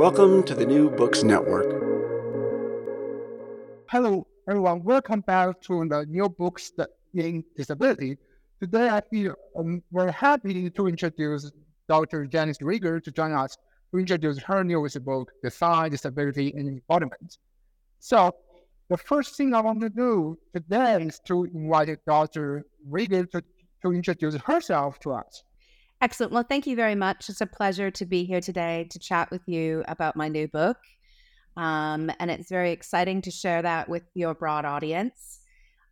Welcome to the New Books Network. Hello, everyone. Welcome back to the New Books in Disability. Today, I feel um, very happy to introduce Dr. Janice Rieger to join us to introduce her newest book, Design, Disability, and Embodiment. So, the first thing I want to do today is to invite Dr. Rieger to, to introduce herself to us. Excellent. Well, thank you very much. It's a pleasure to be here today to chat with you about my new book. Um, and it's very exciting to share that with your broad audience.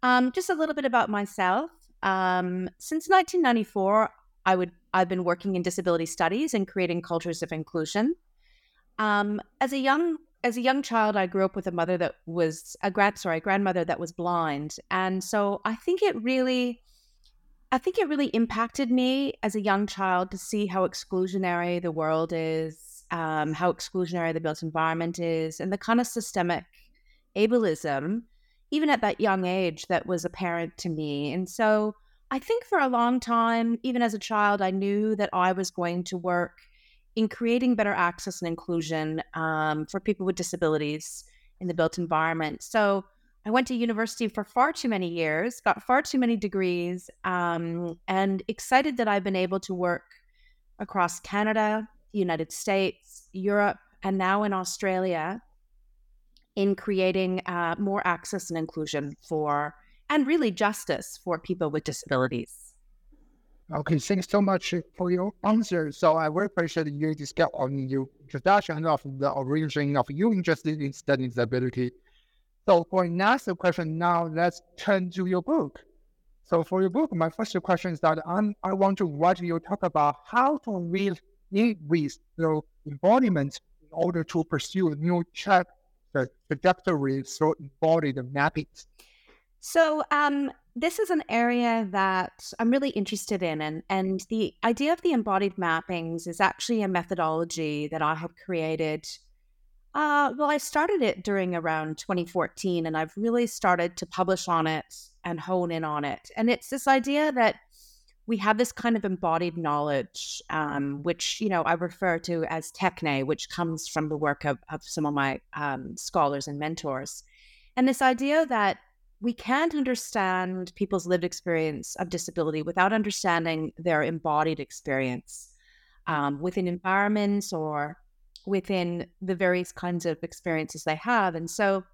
Um, just a little bit about myself. Um, since 1994, I would I've been working in disability studies and creating cultures of inclusion. Um, as a young as a young child, I grew up with a mother that was a grand sorry a grandmother that was blind, and so I think it really I think it really impacted me as a young child to see how exclusionary the world is, um, how exclusionary the built environment is, and the kind of systemic ableism, even at that young age, that was apparent to me. And so I think for a long time, even as a child, I knew that I was going to work in creating better access and inclusion um, for people with disabilities in the built environment. So I went to university for far too many years, got far too many degrees, um, and excited that I've been able to work across Canada, the United States, Europe, and now in Australia in creating uh, more access and inclusion for, and really justice for people with disabilities. Okay, thanks so much for your answer. So I very appreciate you discuss on your introduction of the origin of you interested in studying disability so for next question, now let's turn to your book. So for your book, my first question is that I'm, I want to write you talk about how to read with the embodiment in order to pursue a new track the trajectory through embodied mappings. So um, this is an area that I'm really interested in, and and the idea of the embodied mappings is actually a methodology that I have created uh, well, I started it during around 2014, and I've really started to publish on it and hone in on it. And it's this idea that we have this kind of embodied knowledge, um, which you know I refer to as techne, which comes from the work of, of some of my um, scholars and mentors. And this idea that we can't understand people's lived experience of disability without understanding their embodied experience um, within environments or within the various kinds of experiences they have. And so,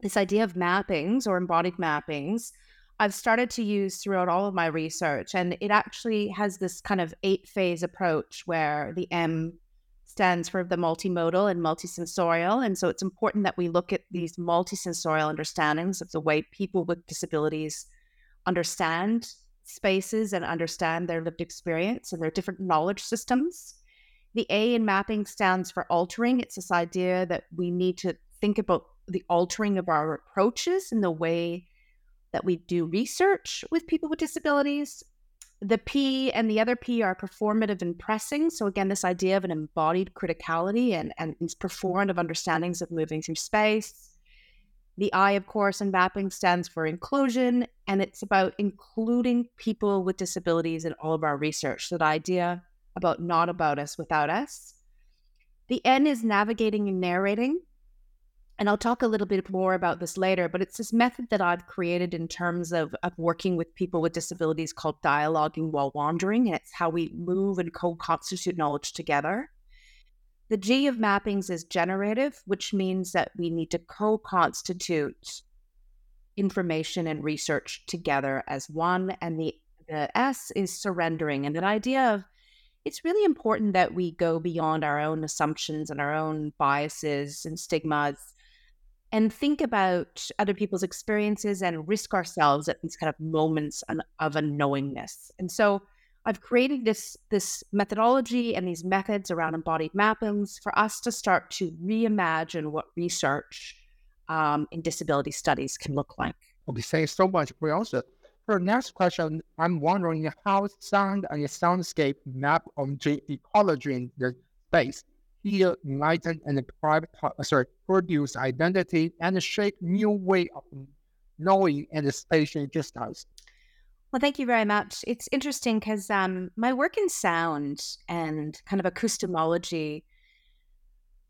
this idea of mappings or embodied mappings, I've started to use throughout all of my research. And it actually has this kind of eight phase approach where the M stands for the multimodal and multisensorial. And so, it's important that we look at these multisensorial understandings of the way people with disabilities understand spaces and understand their lived experience and their different knowledge systems. The A in mapping stands for altering. It's this idea that we need to think about the altering of our approaches in the way that we do research with people with disabilities. The P and the other P are performative and pressing. So, again, this idea of an embodied criticality and, and these performative understandings of moving through space. The I, of course, in mapping stands for inclusion, and it's about including people with disabilities in all of our research. So the idea about not about us without us. The N is navigating and narrating. And I'll talk a little bit more about this later, but it's this method that I've created in terms of, of working with people with disabilities called dialoguing while wandering. And it's how we move and co constitute knowledge together. The G of mappings is generative, which means that we need to co constitute information and research together as one. And the, the S is surrendering. And the idea of it's really important that we go beyond our own assumptions and our own biases and stigmas and think about other people's experiences and risk ourselves at these kind of moments of unknowingness. And so I've created this this methodology and these methods around embodied mappings for us to start to reimagine what research um, in disability studies can look like. Okay, thanks so much, Brianna. For the next question, I'm wondering how sound and soundscape map onto ecology in the space. Here, enlighten and private, uh, sorry, produce identity and shape new way of knowing and spatial existence. Well, thank you very much. It's interesting because um, my work in sound and kind of acoustemology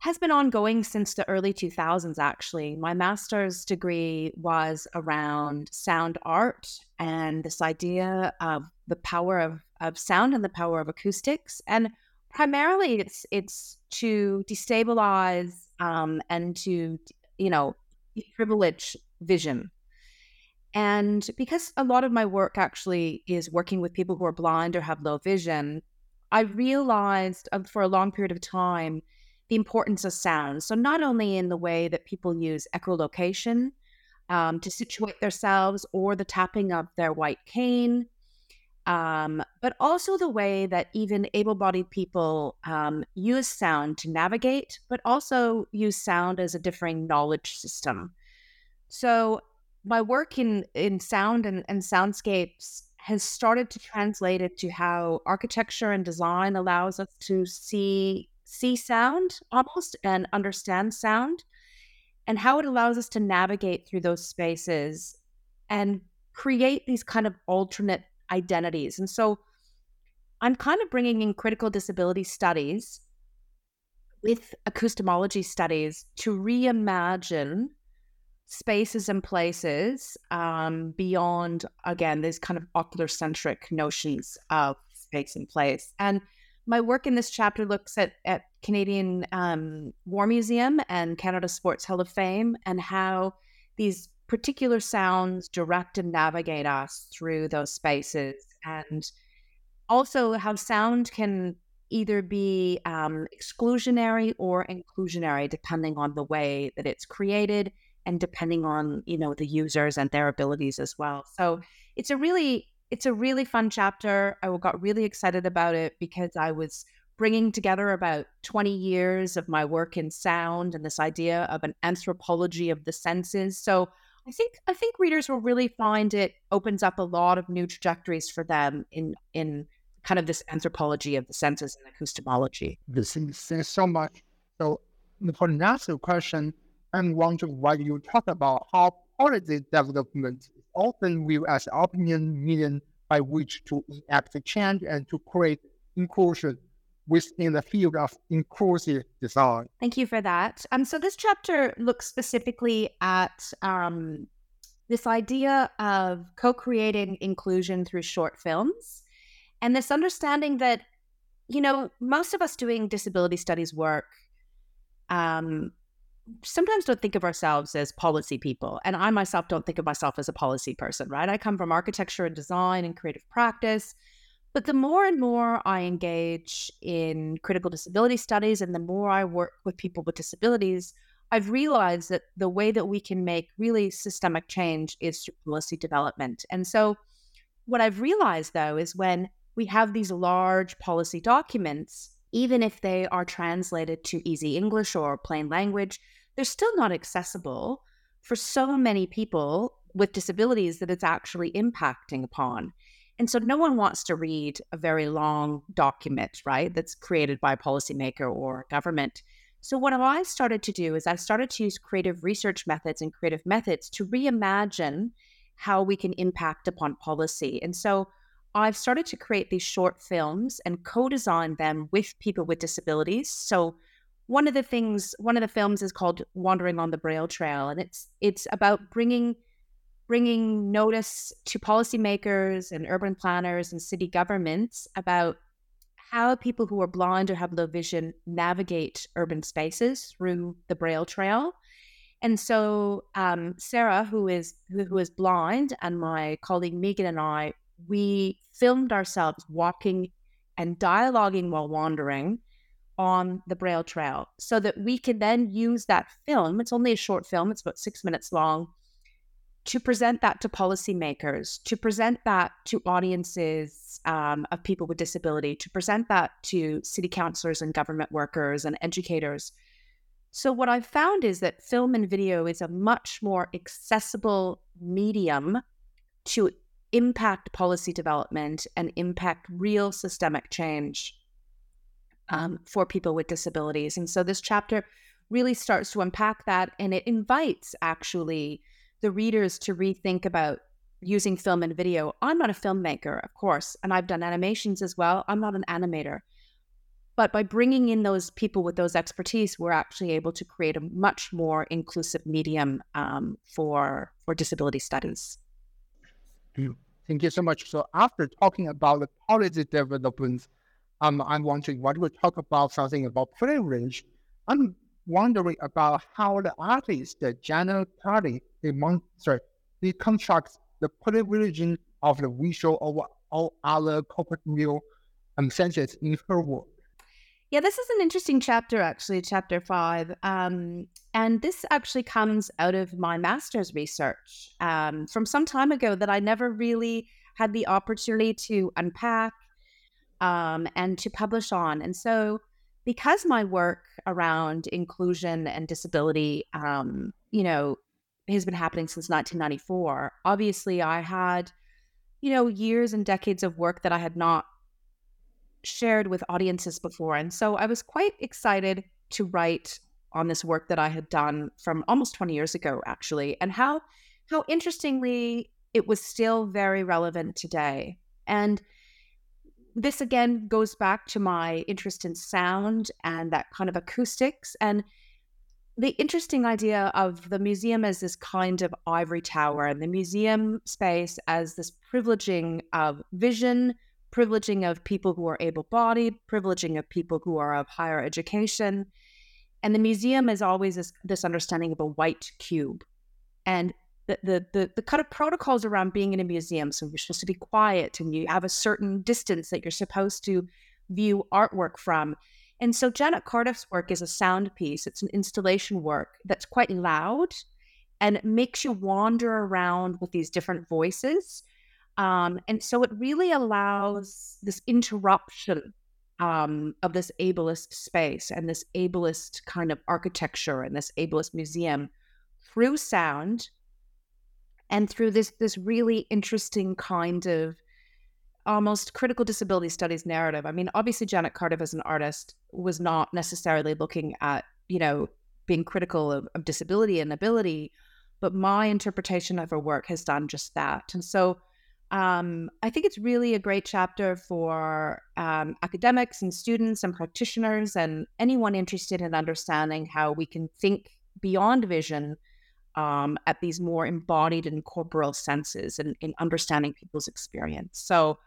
has been ongoing since the early 2000s, actually. My master's degree was around sound art and this idea of the power of, of sound and the power of acoustics. And primarily, it's, it's to destabilize um, and to, you know, privilege vision and because a lot of my work actually is working with people who are blind or have low vision, I realized uh, for a long period of time the importance of sound. So, not only in the way that people use echolocation um, to situate themselves or the tapping of their white cane, um, but also the way that even able bodied people um, use sound to navigate, but also use sound as a differing knowledge system. So, my work in in sound and, and soundscapes has started to translate it to how architecture and design allows us to see see sound almost and understand sound and how it allows us to navigate through those spaces and create these kind of alternate identities and so i'm kind of bringing in critical disability studies with acoustemology studies to reimagine spaces and places um, beyond, again, these kind of ocular centric notions of space and place. And my work in this chapter looks at, at Canadian um, War Museum and Canada Sports Hall of Fame and how these particular sounds direct and navigate us through those spaces. And also how sound can either be um, exclusionary or inclusionary, depending on the way that it's created and depending on you know the users and their abilities as well so it's a really it's a really fun chapter. I got really excited about it because i was bringing together about 20 years of my work in sound and this idea of an anthropology of the senses. So i think i think readers will really find it opens up a lot of new trajectories for them in in kind of this anthropology of the senses and acoustemology this is so much. So for the next question I'm wondering why you talk about how policy development often viewed as opinion medium by which to enact change and to create inclusion within the field of inclusive design. Thank you for that. Um, so this chapter looks specifically at um, this idea of co-creating inclusion through short films and this understanding that, you know, most of us doing disability studies work um, sometimes don't think of ourselves as policy people. And I myself don't think of myself as a policy person, right? I come from architecture and design and creative practice. But the more and more I engage in critical disability studies and the more I work with people with disabilities, I've realized that the way that we can make really systemic change is through policy development. And so, what I've realized though is when we have these large policy documents, even if they are translated to easy English or plain language, they're still not accessible for so many people with disabilities that it's actually impacting upon. And so no one wants to read a very long document, right, that's created by a policymaker or government. So, what I started to do is I started to use creative research methods and creative methods to reimagine how we can impact upon policy. And so, I've started to create these short films and co design them with people with disabilities. So, one of the things, one of the films is called Wandering on the Braille Trail, and it's it's about bringing bringing notice to policymakers and urban planners and city governments about how people who are blind or have low vision navigate urban spaces through the Braille Trail. And so um, Sarah, who is who, who is blind, and my colleague Megan and I, we filmed ourselves walking and dialoguing while wandering on the Braille Trail, so that we can then use that film. It's only a short film; it's about six minutes long to present that to policymakers, to present that to audiences um, of people with disability, to present that to city councilors and government workers and educators. So, what I've found is that film and video is a much more accessible medium to impact policy development and impact real systemic change um, for people with disabilities. And so, this chapter really starts to unpack that and it invites actually the readers to rethink about using film and video. I'm not a filmmaker, of course, and I've done animations as well. I'm not an animator. But by bringing in those people with those expertise, we're actually able to create a much more inclusive medium um, for for disability studies. Thank you so much. So after talking about the policy developments, um, I'm wondering what we talk about something about privilege. I'm wondering about how the artist, the Janet Cardiff, sorry, deconstructs the privileging of the visual over all other corporate um, senses in her work. Yeah, this is an interesting chapter, actually, chapter five. Um, and this actually comes out of my master's research um, from some time ago that I never really had the opportunity to unpack um, and to publish on. And so because my work around inclusion and disability, um, you know, has been happening since 1994, obviously I had, you know, years and decades of work that I had not shared with audiences before. And so I was quite excited to write on this work that I had done from almost 20 years ago, actually, and how how interestingly it was still very relevant today. And this again goes back to my interest in sound and that kind of acoustics and the interesting idea of the museum as this kind of ivory tower and the museum space as this privileging of vision privileging of people who are able-bodied privileging of people who are of higher education. And the museum is always this, this understanding of a white cube. And the, the, the, the kind of protocols around being in a museum. So you're supposed to be quiet and you have a certain distance that you're supposed to view artwork from. And so Janet Cardiff's work is a sound piece. It's an installation work that's quite loud and makes you wander around with these different voices. Um, and so it really allows this interruption um, of this ableist space and this ableist kind of architecture and this ableist museum through sound and through this this really interesting kind of almost critical disability studies narrative. I mean, obviously Janet Cardiff as an artist was not necessarily looking at, you know, being critical of, of disability and ability, but my interpretation of her work has done just that. And so um, I think it's really a great chapter for um, academics and students and practitioners and anyone interested in understanding how we can think beyond vision um, at these more embodied and corporal senses and in understanding people's experience. So,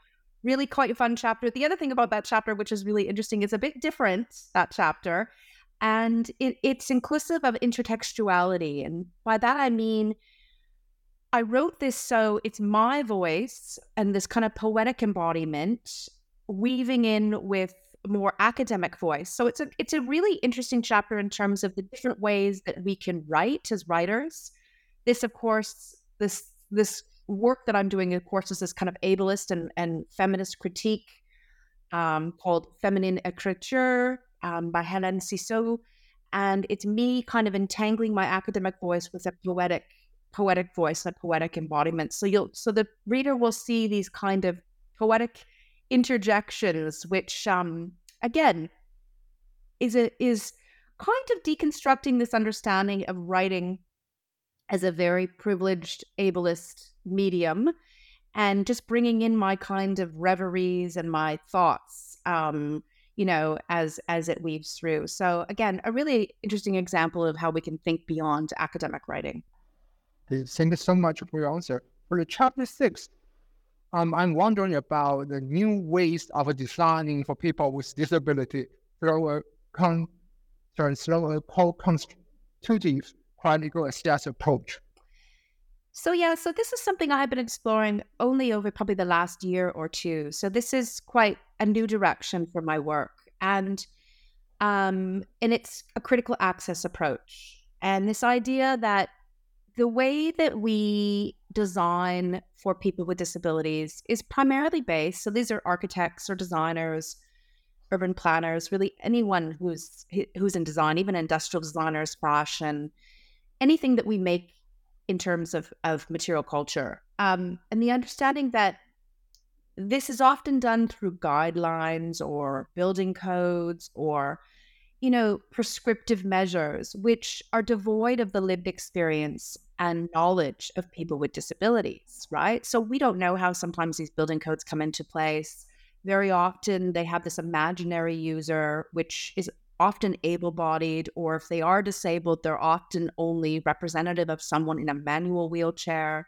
really quite a fun chapter. The other thing about that chapter, which is really interesting, is a bit different, that chapter. And it, it's inclusive of intertextuality. And by that, I mean, I wrote this so it's my voice and this kind of poetic embodiment weaving in with more academic voice. So it's a it's a really interesting chapter in terms of the different ways that we can write as writers. This, of course, this this work that I'm doing, of course, is this kind of ableist and, and feminist critique um, called Feminine Écriture um, by Helen Cixous. And it's me kind of entangling my academic voice with a poetic poetic voice, a poetic embodiment. So you'll so the reader will see these kind of poetic interjections, which um, again is a, is kind of deconstructing this understanding of writing as a very privileged ableist medium and just bringing in my kind of reveries and my thoughts um, you know as as it weaves through. So again a really interesting example of how we can think beyond academic writing. Thank you so much for your answer for the chapter six um, i'm wondering about the new ways of designing for people with disability. Through a co-constitutive critical access approach. So yeah, so this is something I have been exploring only over probably the last year or two. So this is quite a new direction for my work, and um, and it's a critical access approach, and this idea that the way that we design for people with disabilities is primarily based. So these are architects or designers, urban planners, really anyone who's who's in design, even industrial designers, fashion, anything that we make in terms of, of material culture. Um, and the understanding that this is often done through guidelines or building codes or you know prescriptive measures which are devoid of the lived experience and knowledge of people with disabilities right so we don't know how sometimes these building codes come into place very often they have this imaginary user which is often able bodied, or if they are disabled, they're often only representative of someone in a manual wheelchair.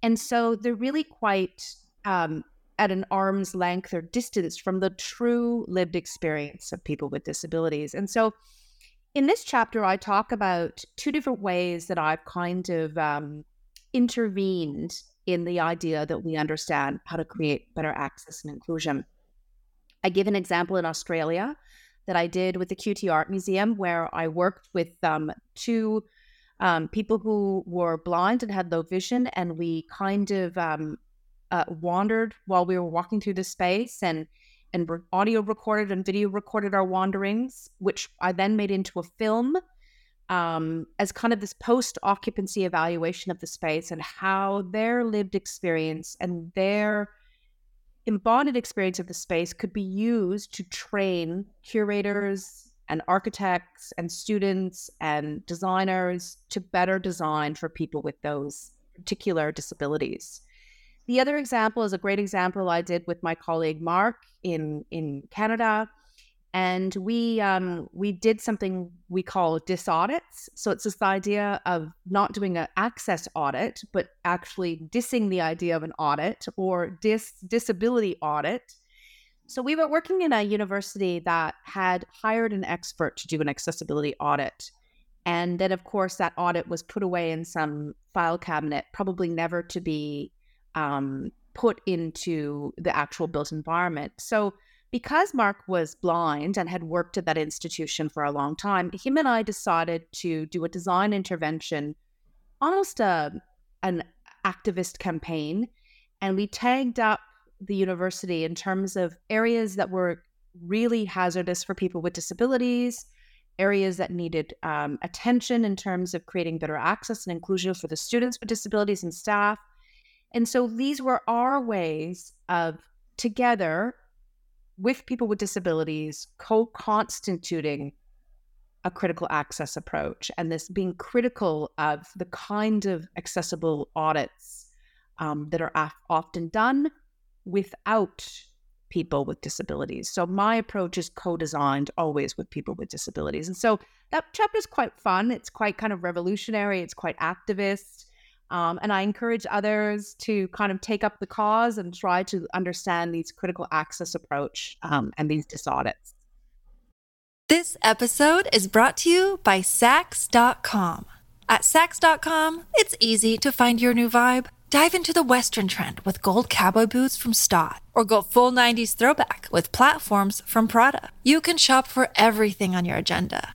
And so they're really quite um, at an arm's length or distance from the true lived experience of people with disabilities. And so in this chapter, I talk about two different ways that I've kind of um, intervened in the idea that we understand how to create better access and inclusion. I give an example in Australia that I did with the QUT Art Museum, where I worked with um, two um, people who were blind and had low vision, and we kind of um, uh, wandered while we were walking through the space and and audio recorded and video recorded our wanderings, which I then made into a film um, as kind of this post occupancy evaluation of the space and how their lived experience and their embodied experience of the space could be used to train curators and architects and students and designers to better design for people with those particular disabilities. The other example is a great example I did with my colleague Mark in in Canada, and we um, we did something we call disaudits. So it's this idea of not doing an access audit, but actually dissing the idea of an audit or dis disability audit. So we were working in a university that had hired an expert to do an accessibility audit. And then, of course, that audit was put away in some file cabinet, probably never to be um, put into the actual built environment. So because Mark was blind and had worked at that institution for a long time, him and I decided to do a design intervention, almost a an activist campaign, and we tagged up the university in terms of areas that were really hazardous for people with disabilities, areas that needed um, attention in terms of creating better access and inclusion for the students with disabilities and staff. And so these were our ways of together with people with disabilities co constituting a critical access approach and this being critical of the kind of accessible audits um, that are af- often done without people with disabilities. So my approach is co-designed always with people with disabilities. And so that chapter is quite fun. It's quite kind of revolutionary. It's quite activist. Um, and I encourage others to kind of take up the cause and try to understand these critical access approach um, and these disaudits. This episode is brought to you by Saks.com. At Saks.com, it's easy to find your new vibe. Dive into the Western trend with gold cowboy boots from Staud, or go full 90s throwback with platforms from Prada. You can shop for everything on your agenda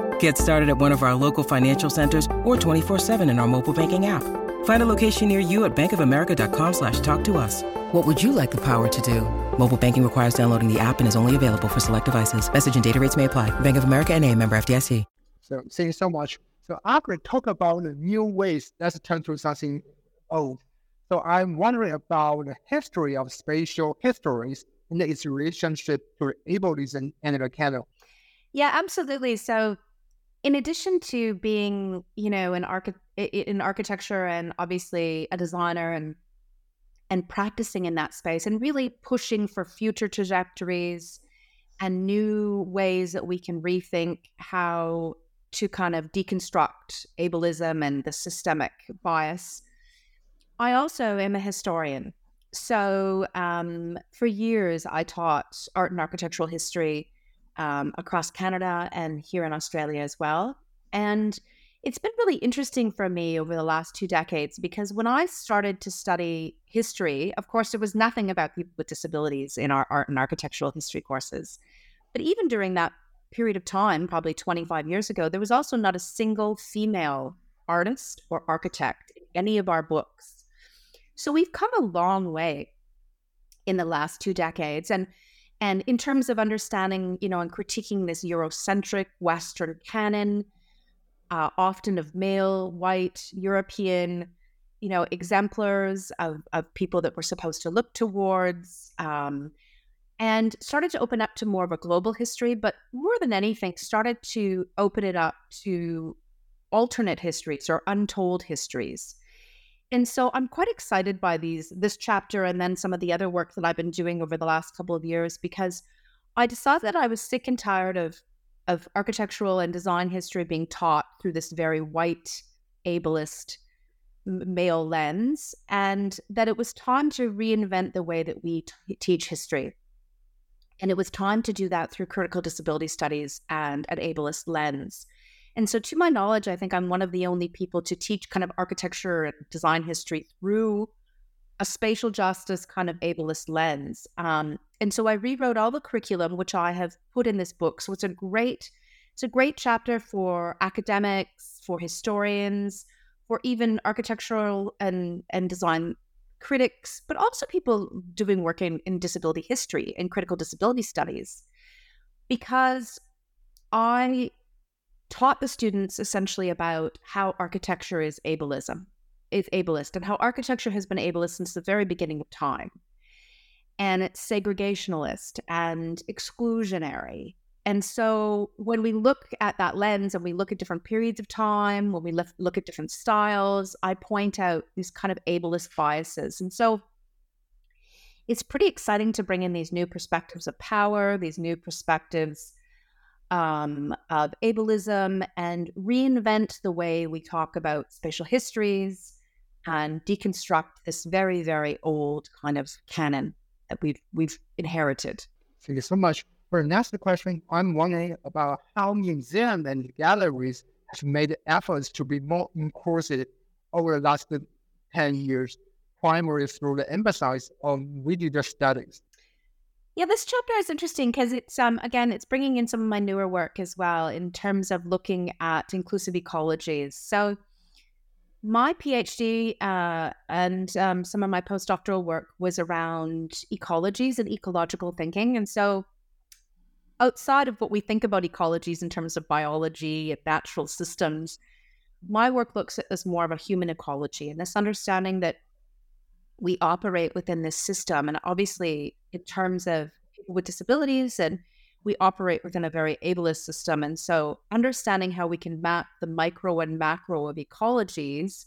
Get started at one of our local financial centers or 24-7 in our mobile banking app. Find a location near you at bankofamerica.com slash talk to us. What would you like the power to do? Mobile banking requires downloading the app and is only available for select devices. Message and data rates may apply. Bank of America and a member FDIC. So thank you so much. So after talk about the new ways, let's turn to something old. So I'm wondering about the history of spatial histories and its relationship to ableism and the canon. Yeah, absolutely. So in addition to being, you know, an archi- in architecture and obviously a designer and and practicing in that space and really pushing for future trajectories and new ways that we can rethink how to kind of deconstruct ableism and the systemic bias. I also am a historian. So um, for years, I taught art and architectural history um, across Canada and here in Australia as well. And it's been really interesting for me over the last two decades because when I started to study history, of course, there was nothing about people with disabilities in our art and architectural history courses. But even during that period of time, probably 25 years ago, there was also not a single female artist or architect in any of our books. So we've come a long way in the last two decades. And and in terms of understanding, you know, and critiquing this Eurocentric Western canon, uh, often of male, white, European, you know, exemplars of, of people that we're supposed to look towards, um, and started to open up to more of a global history, but more than anything, started to open it up to alternate histories or untold histories and so I'm quite excited by these this chapter and then some of the other work that I've been doing over the last couple of years because I decided that I was sick and tired of of architectural and design history being taught through this very white ableist male lens and that it was time to reinvent the way that we t- teach history. And it was time to do that through critical disability studies and an ableist lens and so, to my knowledge, I think I'm one of the only people to teach kind of architecture and design history through a spatial justice kind of ableist lens. Um, and so I rewrote all the curriculum, which I have put in this book. So it's a great, it's a great chapter for academics, for historians, for even architectural and and design critics, but also people doing work in, in disability history and critical disability studies. Because I taught the students essentially about how architecture is ableism, is ableist, and how architecture has been ableist since the very beginning of time. And it's segregationalist and exclusionary. And so when we look at that lens and we look at different periods of time, when we look at different styles, I point out these kind of ableist biases. And so it's pretty exciting to bring in these new perspectives of power, these new perspectives um, of ableism and reinvent the way we talk about spatial histories and deconstruct this very, very old kind of canon that we've we've inherited. Thank you so much. For the question, I'm wondering about how museums and galleries have made efforts to be more inclusive over the last 10 years, primarily through the emphasis on video studies. Yeah, this chapter is interesting because it's um again it's bringing in some of my newer work as well in terms of looking at inclusive ecologies. So my PhD uh, and um, some of my postdoctoral work was around ecologies and ecological thinking, and so outside of what we think about ecologies in terms of biology and natural systems, my work looks at this more of a human ecology and this understanding that we operate within this system. And obviously, in terms of people with disabilities, and we operate within a very ableist system. And so, understanding how we can map the micro and macro of ecologies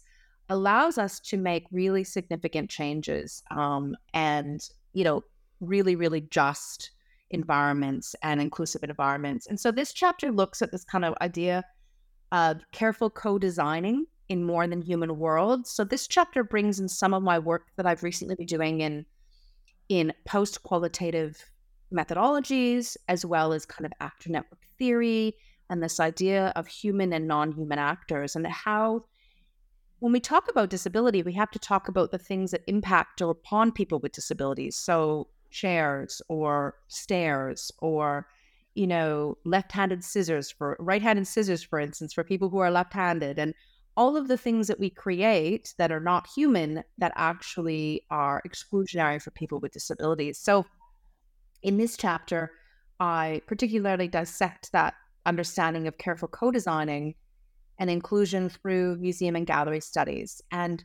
allows us to make really significant changes um, and, you know, really, really just environments and inclusive environments. And so, this chapter looks at this kind of idea of careful co designing in more than human worlds. So this chapter brings in some of my work that I've recently been doing in in post qualitative methodologies, as well as kind of actor network theory and this idea of human and non-human actors and how when we talk about disability, we have to talk about the things that impact upon people with disabilities. So chairs or stairs or you know, left-handed scissors for right-handed scissors, for instance, for people who are left-handed, and all of the things that we create that are not human that actually are exclusionary for people with disabilities. So, in this chapter, I particularly dissect that understanding of careful co designing and inclusion through museum and gallery studies. And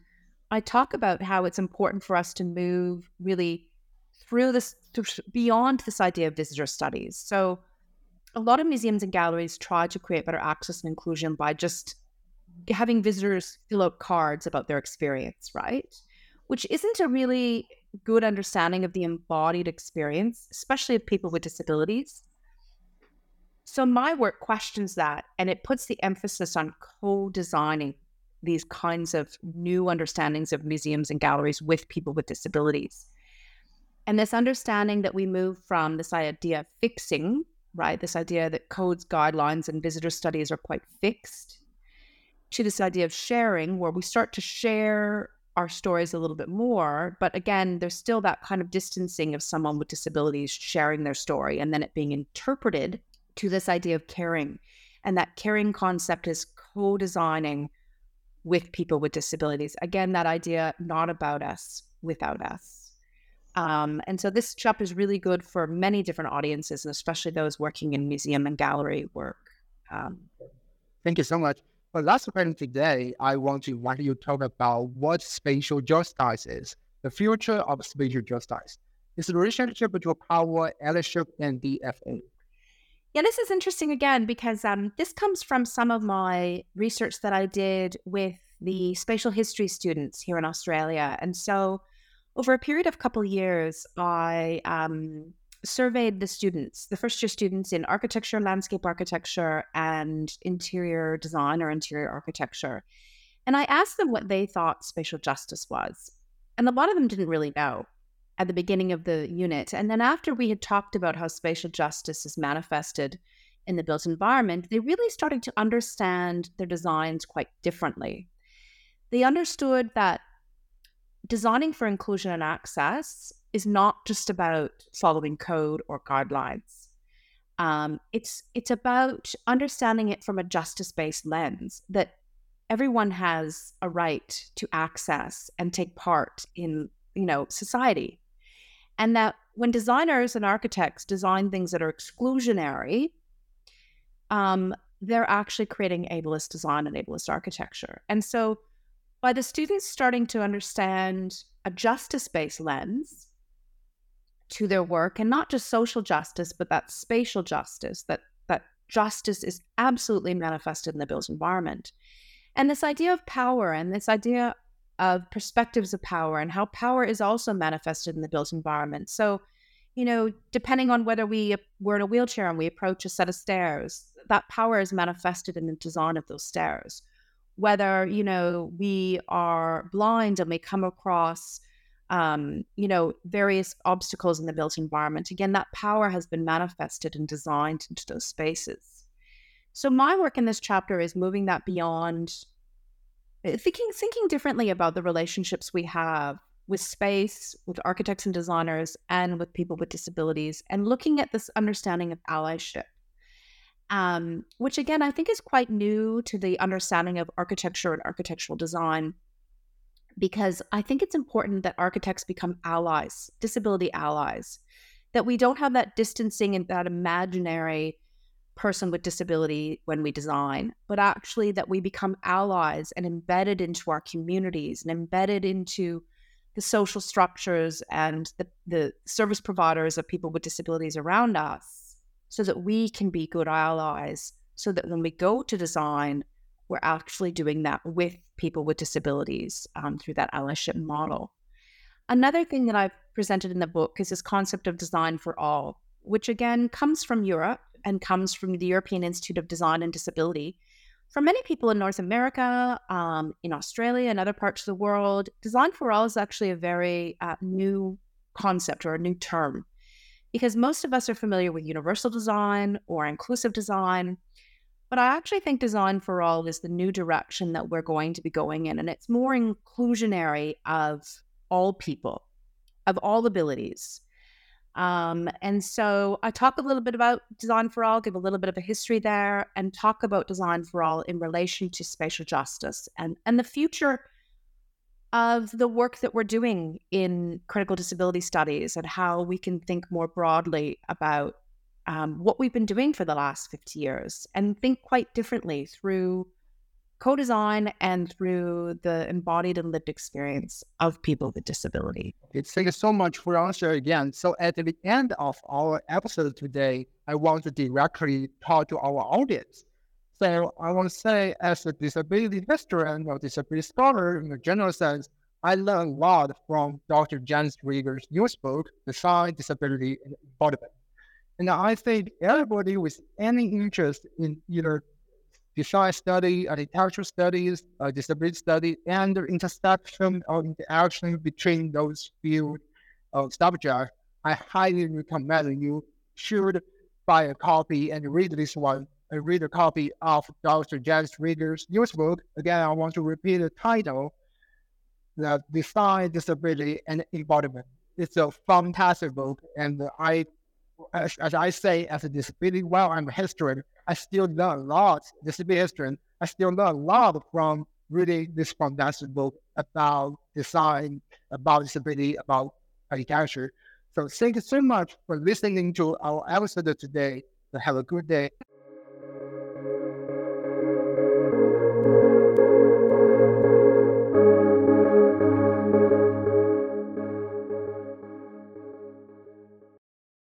I talk about how it's important for us to move really through this beyond this idea of visitor studies. So, a lot of museums and galleries try to create better access and inclusion by just having visitors fill out cards about their experience, right? Which isn't a really good understanding of the embodied experience, especially of people with disabilities. So my work questions that and it puts the emphasis on co designing these kinds of new understandings of museums and galleries with people with disabilities. And this understanding that we move from this idea of fixing, right? This idea that codes, guidelines, and visitor studies are quite fixed, to this idea of sharing, where we start to share our stories a little bit more. But again, there's still that kind of distancing of someone with disabilities sharing their story and then it being interpreted to this idea of caring. And that caring concept is co designing with people with disabilities. Again, that idea not about us, without us. Um, and so this chapter is really good for many different audiences, and especially those working in museum and gallery work. Um, Thank you so much. But last question today, I want to want you to talk about what spatial justice is, the future of spatial justice. It's relationship between power, allyship, and DFA. Yeah, this is interesting again because um, this comes from some of my research that I did with the spatial history students here in Australia. And so, over a period of a couple years, I um, surveyed the students, the first year students in architecture, landscape architecture, and interior design or interior architecture. And I asked them what they thought spatial justice was. And a lot of them didn't really know at the beginning of the unit. And then after we had talked about how spatial justice is manifested in the built environment, they really started to understand their designs quite differently. They understood that designing for inclusion and access is not just about following code or guidelines. Um, it's it's about understanding it from a justice-based lens that everyone has a right to access and take part in you know society, and that when designers and architects design things that are exclusionary, um, they're actually creating ableist design and ableist architecture. And so, by the students starting to understand a justice-based lens to their work and not just social justice but that spatial justice that that justice is absolutely manifested in the built environment. And this idea of power and this idea of perspectives of power and how power is also manifested in the built environment. So you know depending on whether we we're in a wheelchair and we approach a set of stairs that power is manifested in the design of those stairs whether you know we are blind and we come across um, you know, various obstacles in the built environment. Again, that power has been manifested and designed into those spaces. So my work in this chapter is moving that beyond eh, thinking thinking differently about the relationships we have with space, with architects and designers, and with people with disabilities, and looking at this understanding of allyship. Um, which again I think is quite new to the understanding of architecture and architectural design because I think it's important that architects become allies, disability allies, that we don't have that distancing and that imaginary person with disability when we design, but actually that we become allies and embedded into our communities and embedded into the social structures and the, the service providers of people with disabilities around us so that we can be good allies so that when we go to design we're actually doing that with people with disabilities um, through that allyship model. Another thing that I've presented in the book is this concept of design for all, which again comes from Europe and comes from the European Institute of Design and Disability. For many people in North America, um, in Australia, and other parts of the world, design for all is actually a very uh, new concept or a new term because most of us are familiar with universal design or inclusive design. But I actually think design for all is the new direction that we're going to be going in. And it's more inclusionary of all people, of all abilities. Um, and so I talk a little bit about Design for All, give a little bit of a history there, and talk about Design for All in relation to spatial justice and, and the future of the work that we're doing in critical disability studies and how we can think more broadly about um, what we've been doing for the last 50 years and think quite differently through co design and through the embodied and lived experience of people with disability. Thank you so much for answering again. So, at the end of our episode today, I want to directly talk to our audience. So, I want to say, as a disability historian or disability scholar in a general sense, I learned a lot from Dr. Janice Rieger's newest book, Design, Disability, and Embodiment. And I think everybody with any interest in either design study, architecture studies, uh, disability study, and the intersection or interaction between those field of subjects, I highly recommend you should buy a copy and read this one. Read a copy of Dr. Janice Rieger's newest book. Again, I want to repeat the title, the Design, Disability, and Embodiment. It's a fantastic book, and I as, as, I say, as a disability, while I'm a historian, I still learn a lot. Disability historian, I still learn a lot from reading this fantastic book about design, about disability, about architecture. So thank you so much for listening to our episode today. So have a good day.